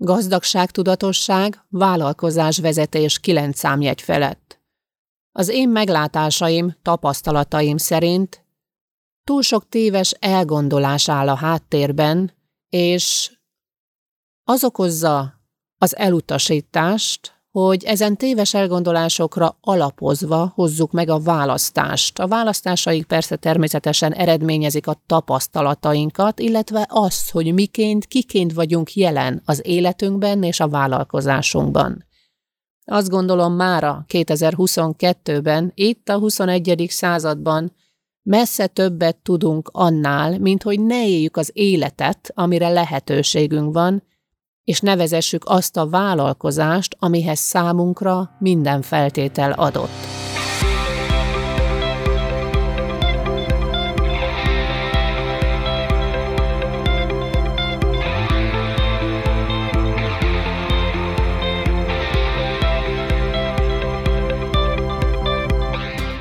Gazdagság, tudatosság, vállalkozás vezetés kilenc számjegy felett. Az én meglátásaim, tapasztalataim szerint túl sok téves elgondolás áll a háttérben, és az okozza az elutasítást, hogy ezen téves elgondolásokra alapozva hozzuk meg a választást. A választásaink persze természetesen eredményezik a tapasztalatainkat, illetve azt, hogy miként, kiként vagyunk jelen az életünkben és a vállalkozásunkban. Azt gondolom mára 2022-ben, itt a 21. században messze többet tudunk annál, mint hogy ne éljük az életet, amire lehetőségünk van, és nevezessük azt a vállalkozást, amihez számunkra minden feltétel adott.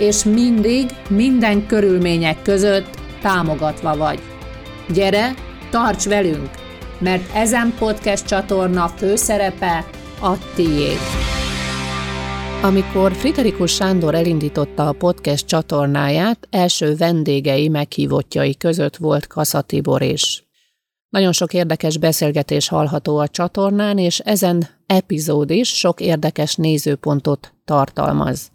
és mindig, minden körülmények között támogatva vagy. Gyere, tarts velünk, mert ezen podcast csatorna főszerepe a tiéd. Amikor Friderikus Sándor elindította a podcast csatornáját, első vendégei, meghívottjai között volt Kassa Tibor is. Nagyon sok érdekes beszélgetés hallható a csatornán, és ezen epizód is sok érdekes nézőpontot tartalmaz.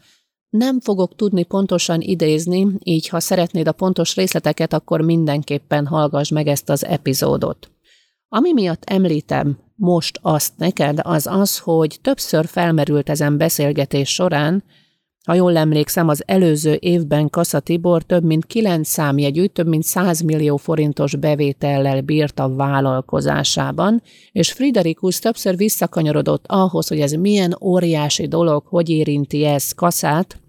Nem fogok tudni pontosan idézni, így ha szeretnéd a pontos részleteket, akkor mindenképpen hallgass meg ezt az epizódot. Ami miatt említem most azt neked, az az, hogy többször felmerült ezen beszélgetés során, ha jól emlékszem, az előző évben Kassa Tibor több mint 9 számjegyű, több mint 100 millió forintos bevétellel bírt a vállalkozásában, és Friderikus többször visszakanyarodott ahhoz, hogy ez milyen óriási dolog, hogy érinti ez Kaszát,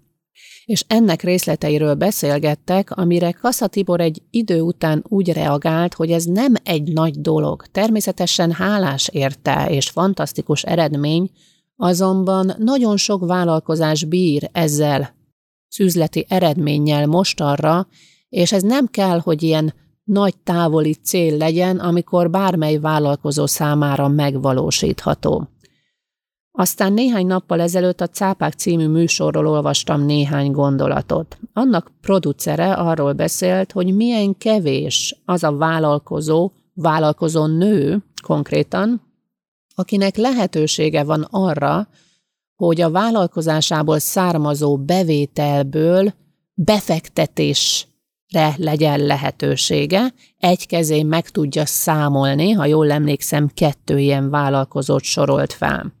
és ennek részleteiről beszélgettek, amire Kassa Tibor egy idő után úgy reagált, hogy ez nem egy nagy dolog. Természetesen hálás érte, és fantasztikus eredmény, azonban nagyon sok vállalkozás bír ezzel üzleti eredménnyel most arra, és ez nem kell, hogy ilyen nagy távoli cél legyen, amikor bármely vállalkozó számára megvalósítható. Aztán néhány nappal ezelőtt a Cápák című műsorról olvastam néhány gondolatot. Annak producere arról beszélt, hogy milyen kevés az a vállalkozó, vállalkozó nő konkrétan, akinek lehetősége van arra, hogy a vállalkozásából származó bevételből befektetésre legyen lehetősége, egy kezén meg tudja számolni, ha jól emlékszem, kettő ilyen vállalkozót sorolt fel.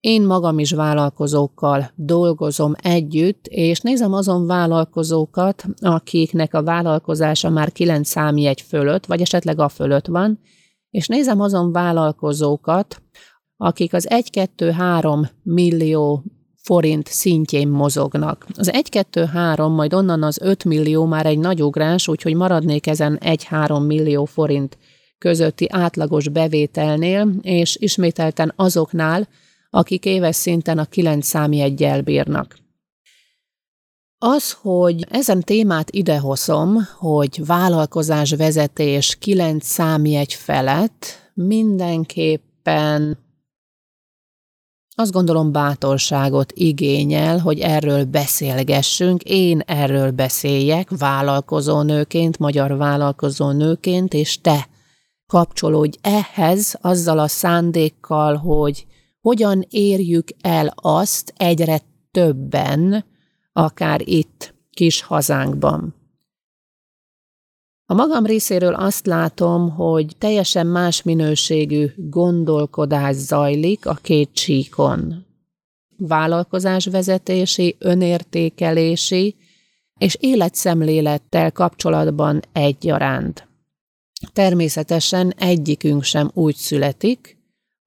Én magam is vállalkozókkal dolgozom együtt, és nézem azon vállalkozókat, akiknek a vállalkozása már kilenc számjegy fölött, vagy esetleg a fölött van, és nézem azon vállalkozókat, akik az 1-2-3 millió forint szintjén mozognak. Az 1-2-3, majd onnan az 5 millió már egy nagy ugrás, úgyhogy maradnék ezen 1-3 millió forint közötti átlagos bevételnél, és ismételten azoknál, akik éves szinten a kilenc számjegyel bírnak. Az, hogy ezen témát idehozom, hogy vállalkozás vezetés kilenc számjegy felett mindenképpen azt gondolom bátorságot igényel, hogy erről beszélgessünk, én erről beszéljek vállalkozónőként, magyar vállalkozónőként, és te kapcsolódj ehhez azzal a szándékkal, hogy hogyan érjük el azt egyre többen, akár itt, kis hazánkban. A magam részéről azt látom, hogy teljesen más minőségű gondolkodás zajlik a két csíkon. Vállalkozásvezetési, önértékelési és életszemlélettel kapcsolatban egyaránt. Természetesen egyikünk sem úgy születik,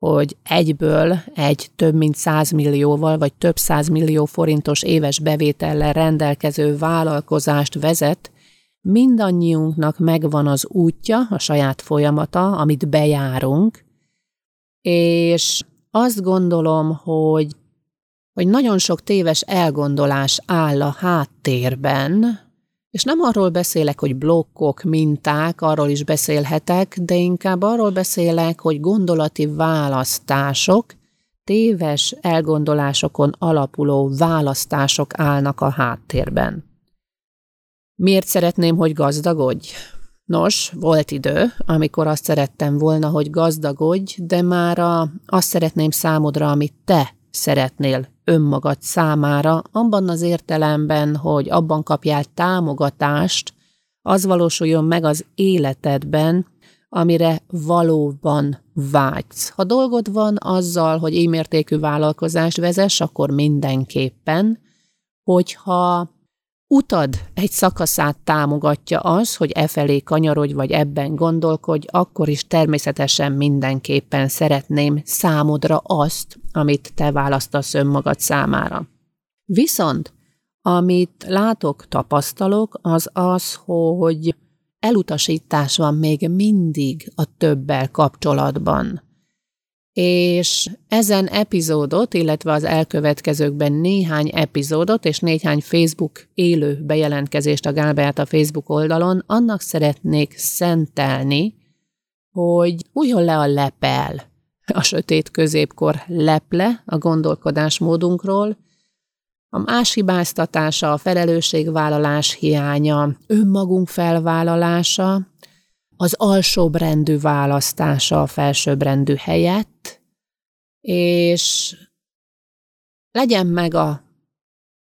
hogy egyből egy több mint 100 millióval vagy több 100 millió forintos éves bevétellel rendelkező vállalkozást vezet, mindannyiunknak megvan az útja, a saját folyamata, amit bejárunk, és azt gondolom, hogy, hogy nagyon sok téves elgondolás áll a háttérben, és nem arról beszélek, hogy blokkok, minták, arról is beszélhetek, de inkább arról beszélek, hogy gondolati választások, téves elgondolásokon alapuló választások állnak a háttérben. Miért szeretném, hogy gazdagodj? Nos, volt idő, amikor azt szerettem volna, hogy gazdagodj, de már a, azt szeretném számodra, amit te szeretnél önmagad számára, abban az értelemben, hogy abban kapjál támogatást, az valósuljon meg az életedben, amire valóban vágysz. Ha dolgod van azzal, hogy így mértékű vállalkozást vezess, akkor mindenképpen, hogyha utad egy szakaszát támogatja az, hogy e felé kanyarodj, vagy ebben gondolkodj, akkor is természetesen mindenképpen szeretném számodra azt, amit te választasz önmagad számára. Viszont, amit látok, tapasztalok, az az, hogy elutasítás van még mindig a többel kapcsolatban. És ezen epizódot, illetve az elkövetkezőkben néhány epizódot és néhány Facebook élő bejelentkezést a Gálbeát a Facebook oldalon annak szeretnék szentelni, hogy újjon le a lepel, a sötét középkor leple a gondolkodásmódunkról, a más hibáztatása, a felelősségvállalás hiánya, önmagunk felvállalása, az alsóbrendű választása a felsőbbrendű helyett, és legyen meg a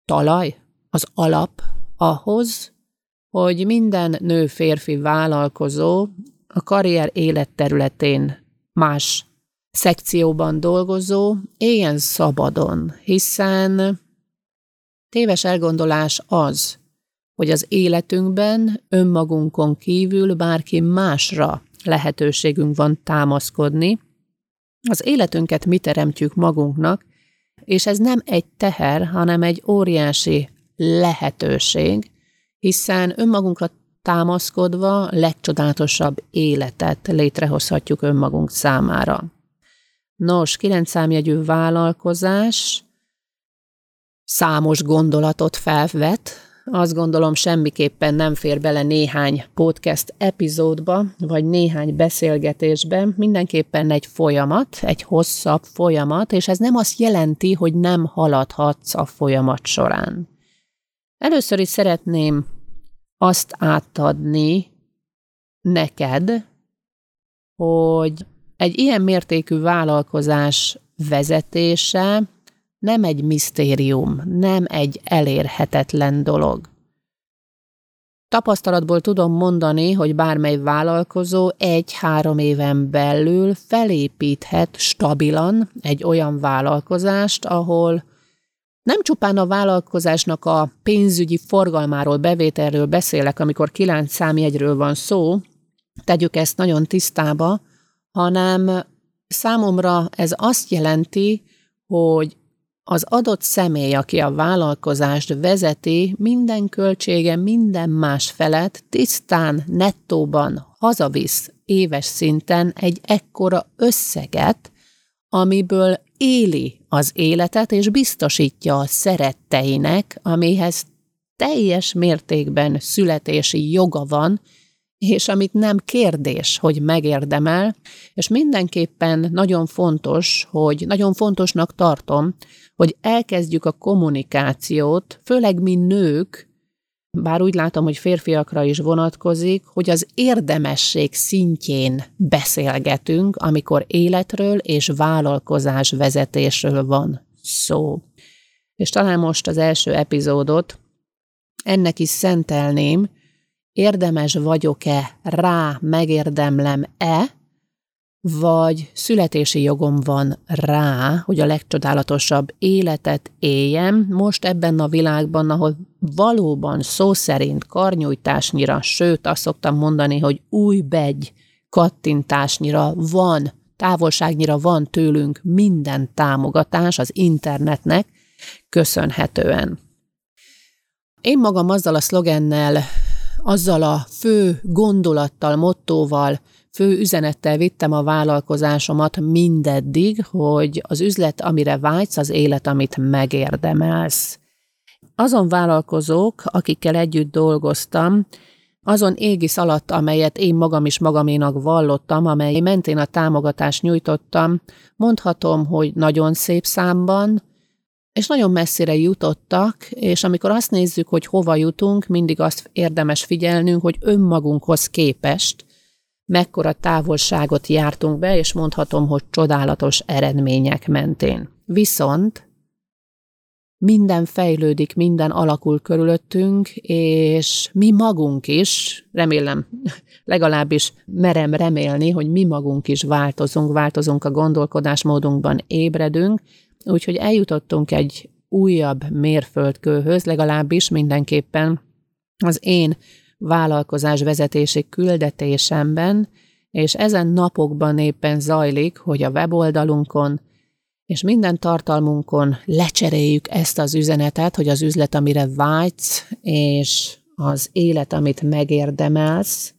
talaj, az alap ahhoz, hogy minden nő-férfi vállalkozó a karrier életterületén más szekcióban dolgozó éljen szabadon, hiszen téves elgondolás az, hogy az életünkben önmagunkon kívül bárki másra lehetőségünk van támaszkodni. Az életünket mi teremtjük magunknak, és ez nem egy teher, hanem egy óriási lehetőség, hiszen önmagunkra támaszkodva legcsodálatosabb életet létrehozhatjuk önmagunk számára. Nos, kilenc számjegyű vállalkozás számos gondolatot felvet, azt gondolom semmiképpen nem fér bele néhány podcast epizódba, vagy néhány beszélgetésbe, mindenképpen egy folyamat, egy hosszabb folyamat, és ez nem azt jelenti, hogy nem haladhatsz a folyamat során. Először is szeretném azt átadni neked, hogy egy ilyen mértékű vállalkozás vezetése nem egy misztérium, nem egy elérhetetlen dolog. Tapasztalatból tudom mondani, hogy bármely vállalkozó egy-három éven belül felépíthet stabilan egy olyan vállalkozást, ahol nem csupán a vállalkozásnak a pénzügyi forgalmáról, bevételről beszélek, amikor kilenc számjegyről van szó, tegyük ezt nagyon tisztába, hanem számomra ez azt jelenti, hogy az adott személy, aki a vállalkozást vezeti, minden költsége, minden más felett tisztán, nettóban hazavisz éves szinten egy ekkora összeget, amiből éli az életet, és biztosítja a szeretteinek, amihez teljes mértékben születési joga van, és amit nem kérdés, hogy megérdemel, és mindenképpen nagyon fontos, hogy nagyon fontosnak tartom, hogy elkezdjük a kommunikációt, főleg mi nők, bár úgy látom, hogy férfiakra is vonatkozik, hogy az érdemesség szintjén beszélgetünk, amikor életről és vállalkozás vezetésről van szó. És talán most az első epizódot ennek is szentelném, érdemes vagyok-e rá, megérdemlem-e, vagy születési jogom van rá, hogy a legcsodálatosabb életet éljem, most ebben a világban, ahol valóban szó szerint karnyújtásnyira, sőt azt szoktam mondani, hogy új begy kattintásnyira van távolságnyira van tőlünk minden támogatás az internetnek köszönhetően. Én magam azzal a szlogennel, azzal a fő gondolattal, mottóval, fő üzenettel vittem a vállalkozásomat mindeddig, hogy az üzlet, amire vágysz, az élet, amit megérdemelsz. Azon vállalkozók, akikkel együtt dolgoztam, azon égisz alatt, amelyet én magam is magaménak vallottam, amely mentén a támogatást nyújtottam, mondhatom, hogy nagyon szép számban, és nagyon messzire jutottak, és amikor azt nézzük, hogy hova jutunk, mindig azt érdemes figyelnünk, hogy önmagunkhoz képest mekkora távolságot jártunk be, és mondhatom, hogy csodálatos eredmények mentén. Viszont minden fejlődik, minden alakul körülöttünk, és mi magunk is, remélem, legalábbis merem remélni, hogy mi magunk is változunk, változunk a gondolkodásmódunkban, ébredünk, úgyhogy eljutottunk egy újabb mérföldkőhöz, legalábbis mindenképpen az én vállalkozás vezetési küldetésemben, és ezen napokban éppen zajlik, hogy a weboldalunkon és minden tartalmunkon lecseréljük ezt az üzenetet, hogy az üzlet, amire vágysz, és az élet, amit megérdemelsz,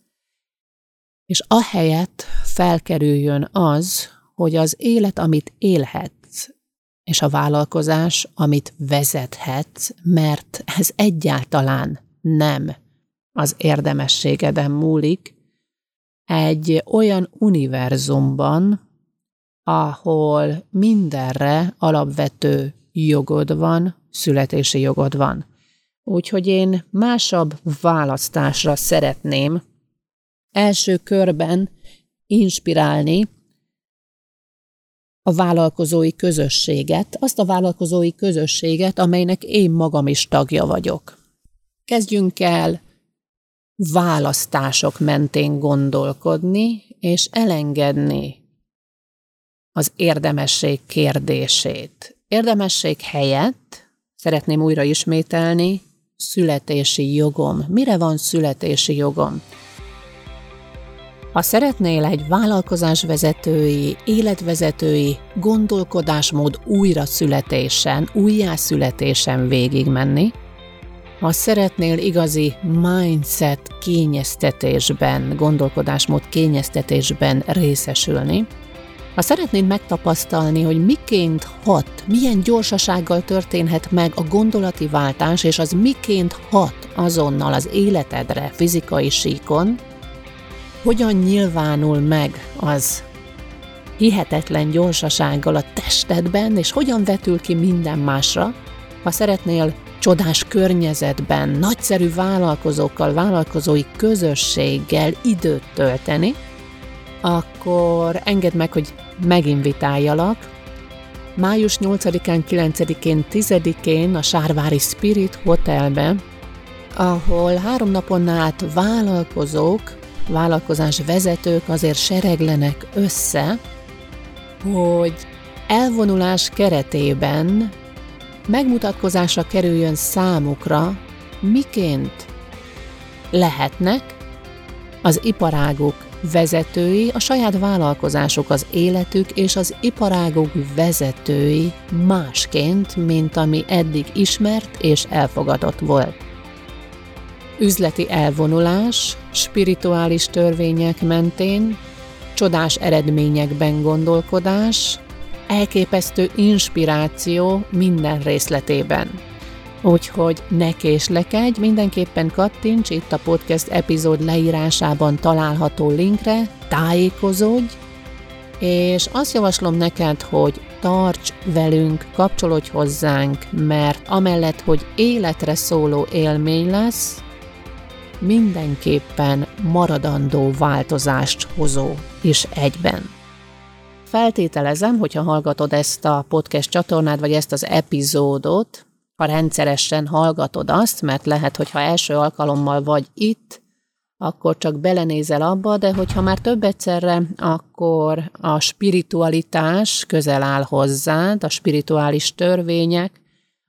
és ahelyett felkerüljön az, hogy az élet, amit élhetsz, és a vállalkozás, amit vezethetsz, mert ez egyáltalán nem az érdemességeden múlik, egy olyan univerzumban, ahol mindenre alapvető jogod van, születési jogod van. Úgyhogy én másabb választásra szeretném első körben inspirálni a vállalkozói közösséget, azt a vállalkozói közösséget, amelynek én magam is tagja vagyok. Kezdjünk el választások mentén gondolkodni, és elengedni az érdemesség kérdését. Érdemesség helyett szeretném újra ismételni, születési jogom. Mire van születési jogom? Ha szeretnél egy vállalkozásvezetői, életvezetői gondolkodásmód újra születésen, újjászületésen végigmenni, ha szeretnél igazi mindset kényeztetésben, gondolkodásmód kényeztetésben részesülni, ha szeretnéd megtapasztalni, hogy miként hat, milyen gyorsasággal történhet meg a gondolati váltás, és az miként hat azonnal az életedre fizikai síkon, hogyan nyilvánul meg az hihetetlen gyorsasággal a testedben, és hogyan vetül ki minden másra, ha szeretnél csodás környezetben, nagyszerű vállalkozókkal, vállalkozói közösséggel időt tölteni, akkor engedd meg, hogy meginvitáljalak. Május 8-án, 9-én, 10-én a Sárvári Spirit Hotelbe, ahol három napon át vállalkozók, vállalkozás vezetők azért sereglenek össze, hogy elvonulás keretében megmutatkozásra kerüljön számukra, miként lehetnek az iparágok vezetői, a saját vállalkozások az életük és az iparágok vezetői másként, mint ami eddig ismert és elfogadott volt. Üzleti elvonulás, spirituális törvények mentén, csodás eredményekben gondolkodás, elképesztő inspiráció minden részletében. Úgyhogy ne késlekedj, mindenképpen kattints itt a podcast epizód leírásában található linkre, tájékozódj, és azt javaslom neked, hogy tarts velünk, kapcsolódj hozzánk, mert amellett, hogy életre szóló élmény lesz, mindenképpen maradandó változást hozó is egyben. Feltételezem, hogyha hallgatod ezt a podcast csatornát, vagy ezt az epizódot, ha rendszeresen hallgatod azt, mert lehet, hogy ha első alkalommal vagy itt, akkor csak belenézel abba, de hogyha már több egyszerre, akkor a spiritualitás közel áll hozzád, a spirituális törvények,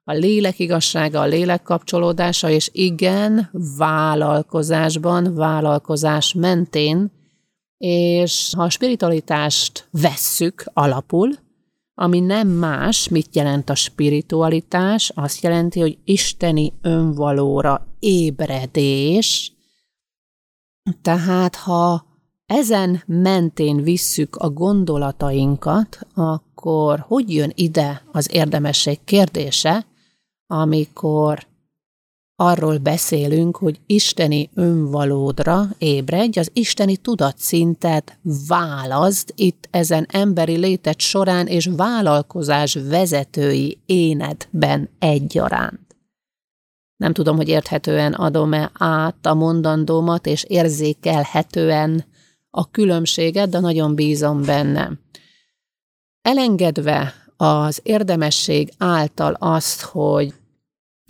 a lélek igazsága, a lélek kapcsolódása, és igen, vállalkozásban, vállalkozás mentén És ha a spiritualitást vesszük alapul, ami nem más, mit jelent a spiritualitás, azt jelenti, hogy isteni önvalóra ébredés. Tehát, ha ezen mentén visszük a gondolatainkat, akkor hogy jön ide az érdemesség kérdése, amikor arról beszélünk, hogy isteni önvalódra ébredj, az isteni tudatszintet válaszd itt ezen emberi létet során és vállalkozás vezetői énedben egyaránt. Nem tudom, hogy érthetően adom-e át a mondandómat, és érzékelhetően a különbséget, de nagyon bízom benne. Elengedve az érdemesség által azt, hogy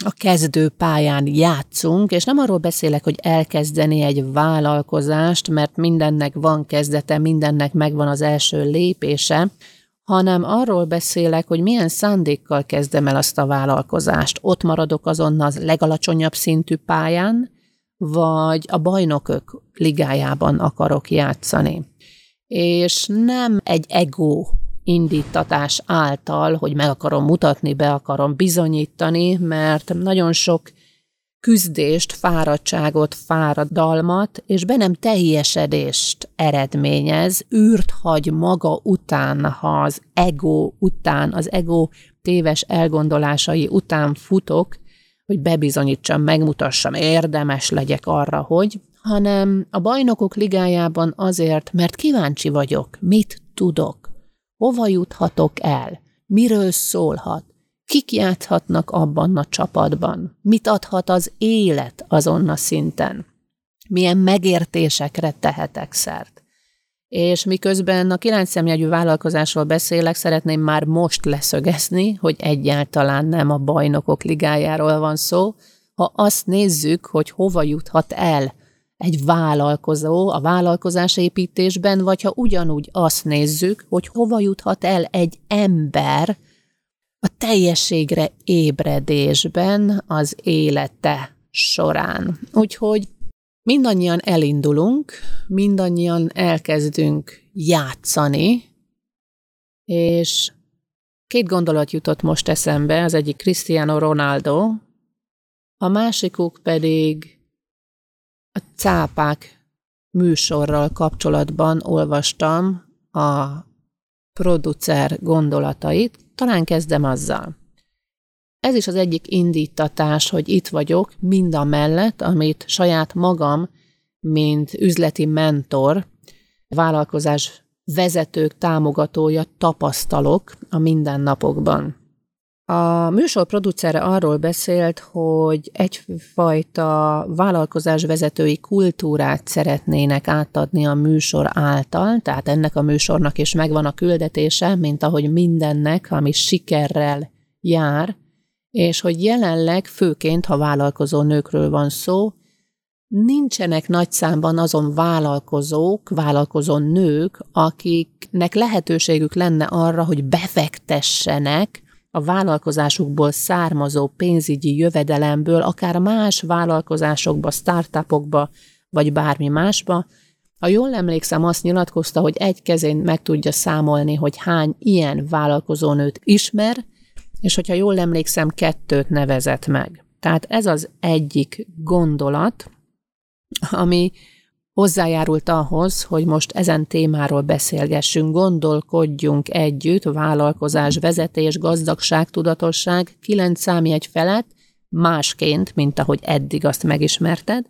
a kezdő pályán játszunk, és nem arról beszélek, hogy elkezdeni egy vállalkozást, mert mindennek van kezdete, mindennek megvan az első lépése, hanem arról beszélek, hogy milyen szándékkal kezdem el azt a vállalkozást. Ott maradok azon az legalacsonyabb szintű pályán, vagy a bajnokok ligájában akarok játszani. És nem egy ego indítatás által, hogy meg akarom mutatni, be akarom bizonyítani, mert nagyon sok küzdést, fáradtságot, fáradalmat, és be nem teljesedést eredményez, űrt hagy maga után, ha az ego után, az ego téves elgondolásai után futok, hogy bebizonyítsam, megmutassam, érdemes legyek arra, hogy, hanem a bajnokok ligájában azért, mert kíváncsi vagyok, mit tudok, hova juthatok el, miről szólhat, kik játszhatnak abban a csapatban, mit adhat az élet azon a szinten, milyen megértésekre tehetek szert. És miközben a kilenc szemjegyű vállalkozásról beszélek, szeretném már most leszögezni, hogy egyáltalán nem a bajnokok ligájáról van szó, ha azt nézzük, hogy hova juthat el egy vállalkozó a vállalkozásépítésben, vagy ha ugyanúgy azt nézzük, hogy hova juthat el egy ember a teljességre ébredésben az élete során. Úgyhogy mindannyian elindulunk, mindannyian elkezdünk játszani, és két gondolat jutott most eszembe, az egyik Cristiano Ronaldo, a másikuk pedig a cápák műsorral kapcsolatban olvastam a producer gondolatait, talán kezdem azzal. Ez is az egyik indítatás, hogy itt vagyok, mind a mellett, amit saját magam, mint üzleti mentor, vállalkozás vezetők támogatója tapasztalok a mindennapokban. A műsor producere arról beszélt, hogy egyfajta vállalkozásvezetői kultúrát szeretnének átadni a műsor által, tehát ennek a műsornak is megvan a küldetése, mint ahogy mindennek, ami sikerrel jár, és hogy jelenleg főként, ha vállalkozó nőkről van szó, nincsenek nagy számban azon vállalkozók, vállalkozó nők, akiknek lehetőségük lenne arra, hogy befektessenek a vállalkozásukból származó pénzügyi jövedelemből, akár más vállalkozásokba, startupokba, vagy bármi másba. Ha jól emlékszem, azt nyilatkozta, hogy egy kezén meg tudja számolni, hogy hány ilyen vállalkozónőt ismer, és hogyha jól emlékszem, kettőt nevezett meg. Tehát ez az egyik gondolat, ami hozzájárult ahhoz, hogy most ezen témáról beszélgessünk, gondolkodjunk együtt, vállalkozás, vezetés, gazdagság, tudatosság, kilenc számjegy felett, másként, mint ahogy eddig azt megismerted,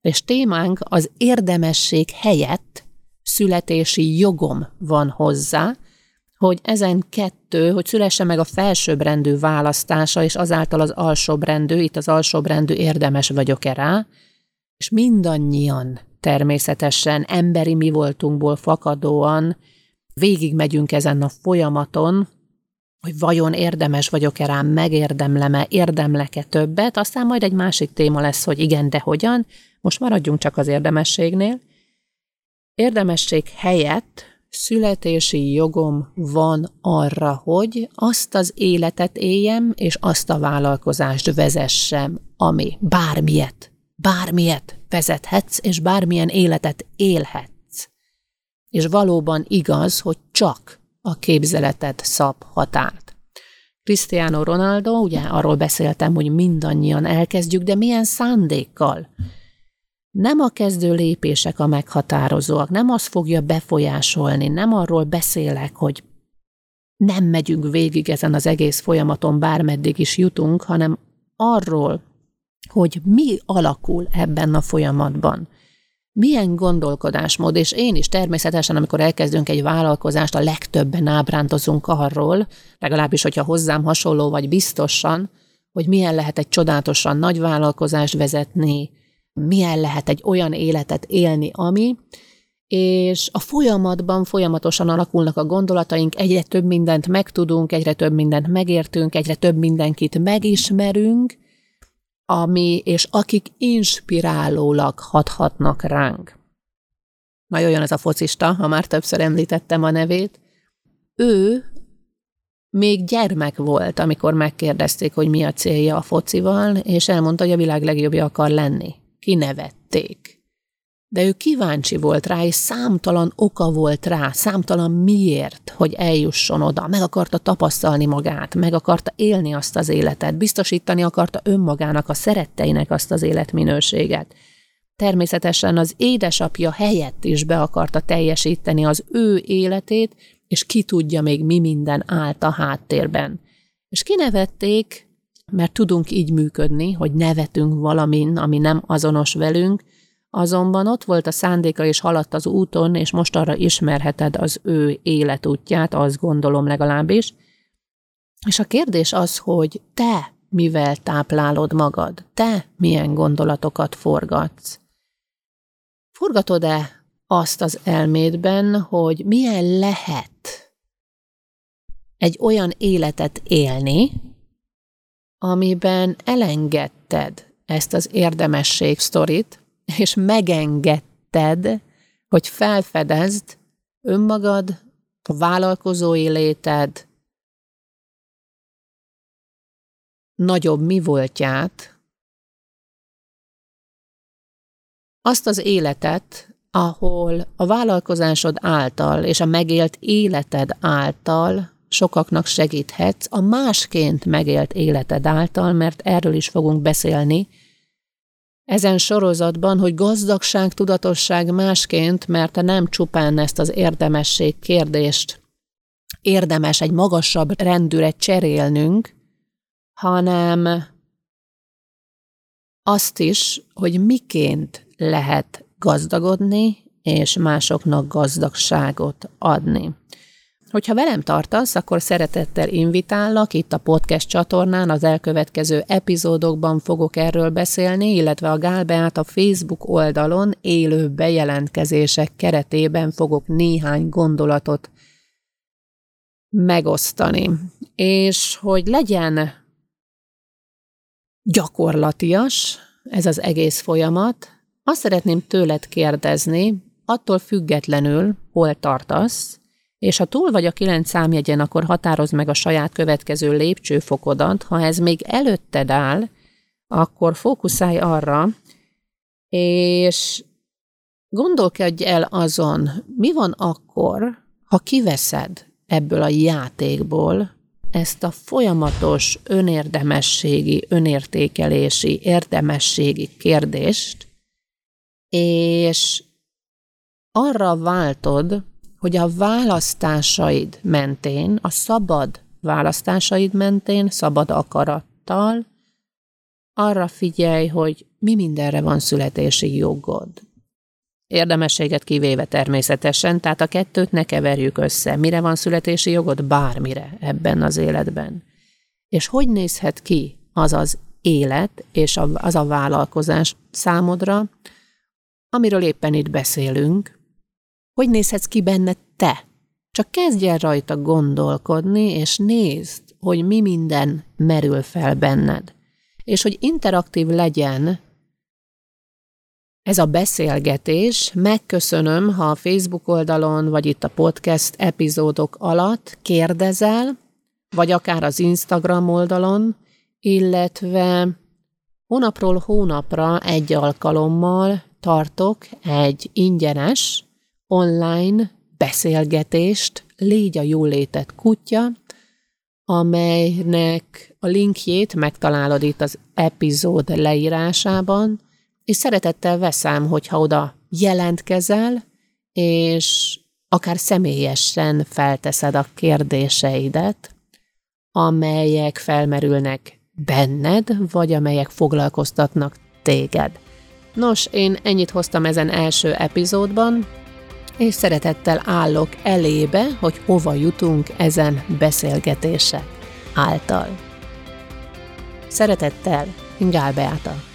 és témánk az érdemesség helyett születési jogom van hozzá, hogy ezen kettő, hogy szülesse meg a felsőbbrendű választása, és azáltal az alsóbbrendű, itt az alsóbbrendű érdemes vagyok-e rá, és mindannyian természetesen emberi mi voltunkból fakadóan végigmegyünk ezen a folyamaton, hogy vajon érdemes vagyok-e rám, megérdemlem-e, érdemlek-e többet, aztán majd egy másik téma lesz, hogy igen, de hogyan. Most maradjunk csak az érdemességnél. Érdemesség helyett születési jogom van arra, hogy azt az életet éljem, és azt a vállalkozást vezessem, ami bármilyet, bármilyet vezethetsz, és bármilyen életet élhetsz. és valóban igaz, hogy csak a képzeletet szab határt. Cristiano Ronaldo, ugye arról beszéltem, hogy mindannyian elkezdjük, de milyen szándékkal? Nem a kezdő lépések a meghatározóak, nem az fogja befolyásolni, nem arról beszélek, hogy nem megyünk végig ezen az egész folyamaton, bármeddig is jutunk, hanem arról, hogy mi alakul ebben a folyamatban. Milyen gondolkodásmód, és én is természetesen, amikor elkezdünk egy vállalkozást, a legtöbben ábrándozunk arról, legalábbis, hogyha hozzám hasonló vagy biztosan, hogy milyen lehet egy csodálatosan nagy vállalkozást vezetni, milyen lehet egy olyan életet élni, ami, és a folyamatban folyamatosan alakulnak a gondolataink, egyre több mindent megtudunk, egyre több mindent megértünk, egyre több mindenkit megismerünk, ami és akik inspirálólag hathatnak ránk. Majd olyan ez a focista, ha már többször említettem a nevét. Ő még gyermek volt, amikor megkérdezték, hogy mi a célja a focival, és elmondta, hogy a világ legjobbja akar lenni. Kinevették. De ő kíváncsi volt rá, és számtalan oka volt rá, számtalan miért, hogy eljusson oda. Meg akarta tapasztalni magát, meg akarta élni azt az életet, biztosítani akarta önmagának, a szeretteinek azt az életminőséget. Természetesen az édesapja helyett is be akarta teljesíteni az ő életét, és ki tudja még mi minden állt a háttérben. És kinevették, mert tudunk így működni, hogy nevetünk valamin, ami nem azonos velünk, Azonban ott volt a szándéka, és haladt az úton, és most arra ismerheted az ő életútját, azt gondolom legalábbis. És a kérdés az, hogy te mivel táplálod magad, te milyen gondolatokat forgatsz. Forgatod-e azt az elmédben, hogy milyen lehet egy olyan életet élni, amiben elengedted ezt az érdemesség sztorit, és megengedted, hogy felfedezd önmagad, a vállalkozói léted nagyobb mi voltját, azt az életet, ahol a vállalkozásod által és a megélt életed által sokaknak segíthetsz, a másként megélt életed által, mert erről is fogunk beszélni, ezen sorozatban, hogy gazdagság, tudatosság másként, mert nem csupán ezt az érdemesség kérdést érdemes egy magasabb rendűre cserélnünk, hanem azt is, hogy miként lehet gazdagodni, és másoknak gazdagságot adni. Hogyha velem tartasz, akkor szeretettel invitállak, itt a podcast csatornán az elkövetkező epizódokban fogok erről beszélni, illetve a Gálbeát a Facebook oldalon élő bejelentkezések keretében fogok néhány gondolatot megosztani. És hogy legyen gyakorlatias ez az egész folyamat, azt szeretném tőled kérdezni, attól függetlenül, hol tartasz, és ha túl vagy a kilenc számjegyen, akkor határozd meg a saját következő lépcsőfokodat. Ha ez még előtted áll, akkor fókuszálj arra, és gondolkodj el azon, mi van akkor, ha kiveszed ebből a játékból ezt a folyamatos önérdemességi, önértékelési, érdemességi kérdést, és arra váltod, hogy a választásaid mentén, a szabad választásaid mentén, szabad akarattal, arra figyelj, hogy mi mindenre van születési jogod. Érdemességet kivéve természetesen, tehát a kettőt ne keverjük össze. Mire van születési jogod? Bármire ebben az életben. És hogy nézhet ki az az élet és az a vállalkozás számodra, amiről éppen itt beszélünk, hogy nézhetsz ki benne te? Csak kezdj el rajta gondolkodni, és nézd, hogy mi minden merül fel benned. És hogy interaktív legyen ez a beszélgetés, megköszönöm, ha a Facebook oldalon, vagy itt a podcast epizódok alatt kérdezel, vagy akár az Instagram oldalon, illetve hónapról hónapra egy alkalommal tartok egy ingyenes online beszélgetést, Légy a jólétet kutya, amelynek a linkjét megtalálod itt az epizód leírásában, és szeretettel veszem, hogyha oda jelentkezel, és akár személyesen felteszed a kérdéseidet, amelyek felmerülnek benned, vagy amelyek foglalkoztatnak téged. Nos, én ennyit hoztam ezen első epizódban, és szeretettel állok elébe, hogy hova jutunk ezen beszélgetések által. Szeretettel, Gál Beáta.